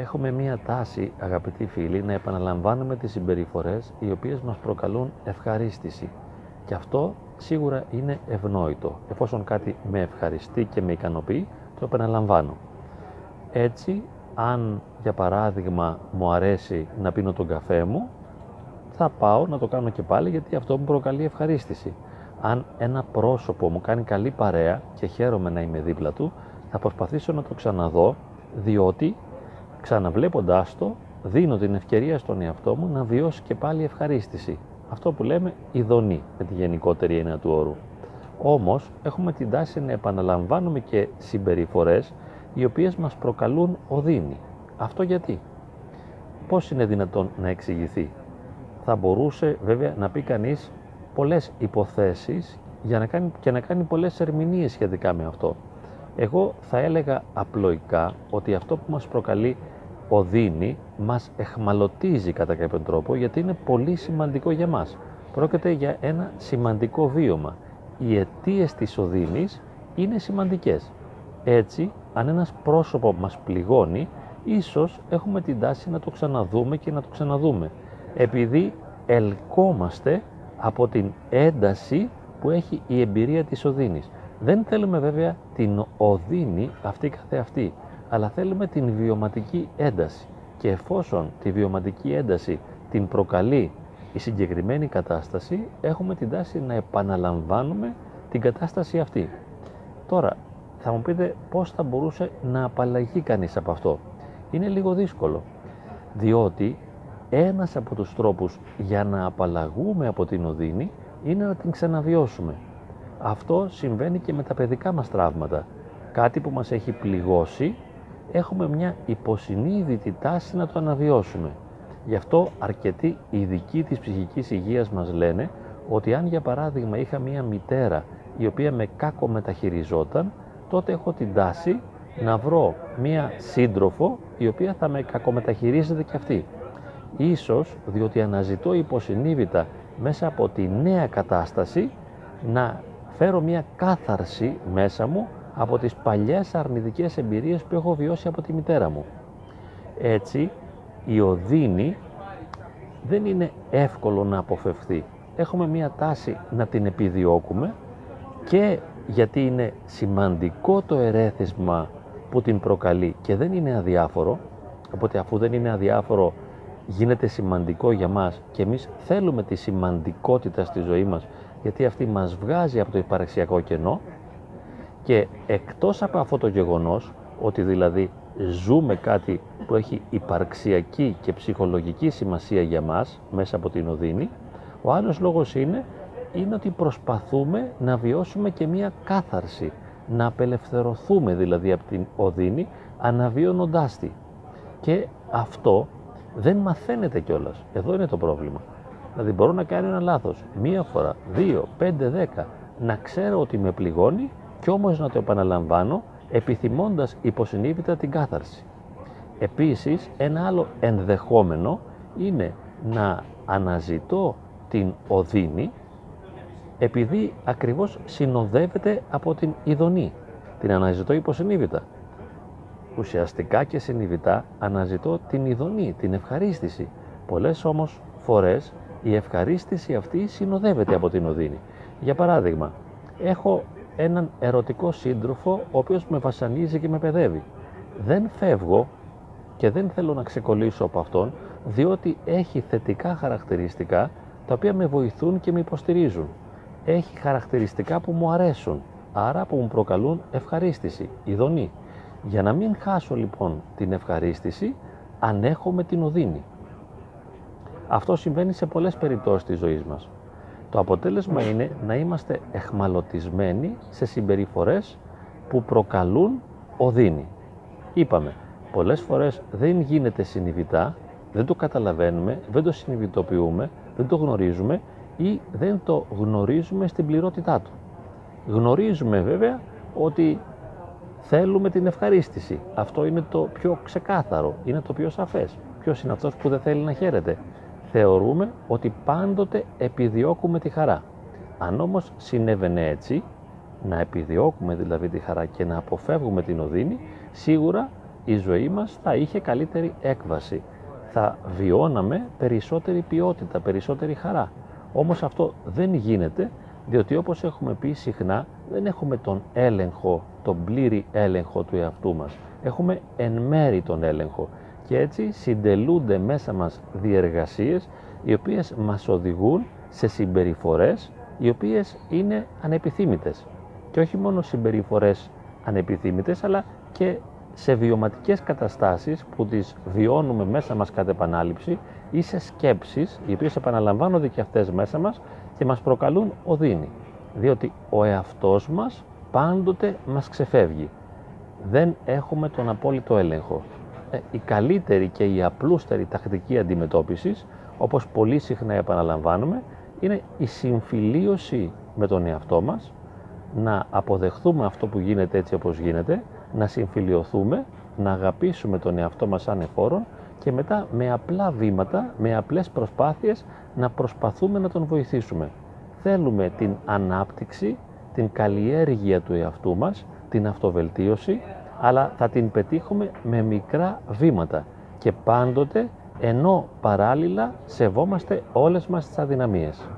έχουμε μία τάση, αγαπητοί φίλοι, να επαναλαμβάνουμε τις συμπεριφορές οι οποίες μας προκαλούν ευχαρίστηση. Και αυτό σίγουρα είναι ευνόητο. Εφόσον κάτι με ευχαριστεί και με ικανοποιεί, το επαναλαμβάνω. Έτσι, αν για παράδειγμα μου αρέσει να πίνω τον καφέ μου, θα πάω να το κάνω και πάλι γιατί αυτό μου προκαλεί ευχαρίστηση. Αν ένα πρόσωπο μου κάνει καλή παρέα και χαίρομαι να είμαι δίπλα του, θα προσπαθήσω να το ξαναδώ διότι ξαναβλέποντάς το δίνω την ευκαιρία στον εαυτό μου να βιώσει και πάλι ευχαρίστηση. Αυτό που λέμε ειδονή με τη γενικότερη έννοια του όρου. Όμως έχουμε την τάση να επαναλαμβάνουμε και συμπεριφορές οι οποίες μας προκαλούν οδύνη. Αυτό γιατί; Πώς είναι δυνατόν να εξηγηθεί; Θα μπορούσε βέβαια να πει κανείς πολλές υποθέσεις για να κάνει, και να κάνει πολλές ερμηνείες σχετικά με αυτό. Εγώ θα έλεγα απλοϊκά ότι αυτό που μας προκαλεί οδύνη μας εχμαλωτίζει κατά κάποιον τρόπο γιατί είναι πολύ σημαντικό για μας. Πρόκειται για ένα σημαντικό βίωμα. Οι αιτίες της οδύνης είναι σημαντικές. Έτσι, αν ένας πρόσωπο μας πληγώνει, ίσως έχουμε την τάση να το ξαναδούμε και να το ξαναδούμε. Επειδή ελκόμαστε από την ένταση που έχει η εμπειρία της οδύνης. Δεν θέλουμε βέβαια την οδύνη αυτή καθεαυτή, αλλά θέλουμε την βιωματική ένταση. Και εφόσον τη βιωματική ένταση την προκαλεί η συγκεκριμένη κατάσταση, έχουμε την τάση να επαναλαμβάνουμε την κατάσταση αυτή. Τώρα, θα μου πείτε πώς θα μπορούσε να απαλλαγεί κανείς από αυτό. Είναι λίγο δύσκολο, διότι ένας από τους τρόπους για να απαλλαγούμε από την οδύνη είναι να την ξαναβιώσουμε. Αυτό συμβαίνει και με τα παιδικά μας τραύματα. Κάτι που μας έχει πληγώσει, έχουμε μια υποσυνείδητη τάση να το αναβιώσουμε. Γι' αυτό αρκετοί ειδικοί της ψυχικής υγείας μας λένε ότι αν για παράδειγμα είχα μια μητέρα η οποία με κάκο μεταχειριζόταν, τότε έχω την τάση να βρω μια σύντροφο η οποία θα με κακομεταχειρίζεται και αυτή. Ίσως διότι αναζητώ υποσυνείδητα μέσα από τη νέα κατάσταση να φέρω μια κάθαρση μέσα μου από τις παλιές αρνητικές εμπειρίες που έχω βιώσει από τη μητέρα μου. Έτσι, η οδύνη δεν είναι εύκολο να αποφευθεί. Έχουμε μια τάση να την επιδιώκουμε και γιατί είναι σημαντικό το ερέθισμα που την προκαλεί και δεν είναι αδιάφορο, οπότε αφού δεν είναι αδιάφορο γίνεται σημαντικό για μας και εμείς θέλουμε τη σημαντικότητα στη ζωή μας γιατί αυτή μας βγάζει από το υπαρξιακό κενό και εκτός από αυτό το γεγονός ότι δηλαδή ζούμε κάτι που έχει υπαρξιακή και ψυχολογική σημασία για μας μέσα από την οδύνη ο άλλος λόγος είναι, είναι ότι προσπαθούμε να βιώσουμε και μία κάθαρση να απελευθερωθούμε δηλαδή από την οδύνη αναβίωνοντάς τη και αυτό δεν μαθαίνεται κιόλας. Εδώ είναι το πρόβλημα. Δηλαδή μπορώ να κάνω ένα λάθος μία φορά, δύο, πέντε, δέκα, να ξέρω ότι με πληγώνει και όμως να το επαναλαμβάνω επιθυμώντας υποσυνείδητα την κάθαρση. Επίσης ένα άλλο ενδεχόμενο είναι να αναζητώ την οδύνη επειδή ακριβώς συνοδεύεται από την ειδονή. Την αναζητώ υποσυνείδητα ουσιαστικά και συνειδητά αναζητώ την ειδονή, την ευχαρίστηση. Πολλές όμως φορές η ευχαρίστηση αυτή συνοδεύεται από την οδύνη. Για παράδειγμα, έχω έναν ερωτικό σύντροφο ο οποίος με βασανίζει και με παιδεύει. Δεν φεύγω και δεν θέλω να ξεκολλήσω από αυτόν διότι έχει θετικά χαρακτηριστικά τα οποία με βοηθούν και με υποστηρίζουν. Έχει χαρακτηριστικά που μου αρέσουν, άρα που μου προκαλούν ευχαρίστηση, ειδονή. Για να μην χάσω λοιπόν την ευχαρίστηση, ανέχομαι την οδύνη. Αυτό συμβαίνει σε πολλές περιπτώσεις της ζωής μας. Το αποτέλεσμα είναι να είμαστε εχμαλωτισμένοι σε συμπεριφορές που προκαλούν οδύνη. Είπαμε, πολλές φορές δεν γίνεται συνειδητά, δεν το καταλαβαίνουμε, δεν το συνειδητοποιούμε, δεν το γνωρίζουμε ή δεν το γνωρίζουμε στην πληρότητά του. Γνωρίζουμε βέβαια ότι Θέλουμε την ευχαρίστηση. Αυτό είναι το πιο ξεκάθαρο, είναι το πιο σαφές. Ποιος είναι αυτός που δεν θέλει να χαίρεται; Θεωρούμε ότι πάντοτε επιδιώκουμε τη χαρά. Αν όμως συνέβαινε έτσι, να επιδιώκουμε δηλαδή τη χαρά και να αποφεύγουμε την οδύνη, σίγουρα η ζωή μας θα είχε καλύτερη έκβαση. Θα βιώναμε περισσότερη ποιότητα, περισσότερη χαρά. Όμως αυτό δεν γίνεται διότι όπως έχουμε πει συχνά δεν έχουμε τον έλεγχο, τον πλήρη έλεγχο του εαυτού μας. Έχουμε εν μέρη τον έλεγχο και έτσι συντελούνται μέσα μας διεργασίες οι οποίες μας οδηγούν σε συμπεριφορές οι οποίες είναι ανεπιθύμητες. Και όχι μόνο συμπεριφορές ανεπιθύμητες, αλλά και σε βιωματικές καταστάσεις που τις βιώνουμε μέσα μας κατά επανάληψη ή σε σκέψεις οι οποίες επαναλαμβάνονται και αυτές μέσα μας και μας προκαλούν οδύνη. Διότι ο εαυτός μας πάντοτε μας ξεφεύγει. Δεν έχουμε τον απόλυτο έλεγχο. Ε, η καλύτερη και η απλούστερη τακτική αντιμετώπισης, όπως πολύ συχνά επαναλαμβάνουμε, είναι η συμφιλίωση με τον εαυτό μας, να αποδεχθούμε αυτό που γίνεται έτσι όπως γίνεται, να συμφιλιωθούμε, να αγαπήσουμε τον εαυτό μας ανεφόρον και μετά με απλά βήματα, με απλές προσπάθειες να προσπαθούμε να τον βοηθήσουμε. Θέλουμε την ανάπτυξη, την καλλιέργεια του εαυτού μας, την αυτοβελτίωση, αλλά θα την πετύχουμε με μικρά βήματα και πάντοτε ενώ παράλληλα σεβόμαστε όλες μας τις αδυναμίες.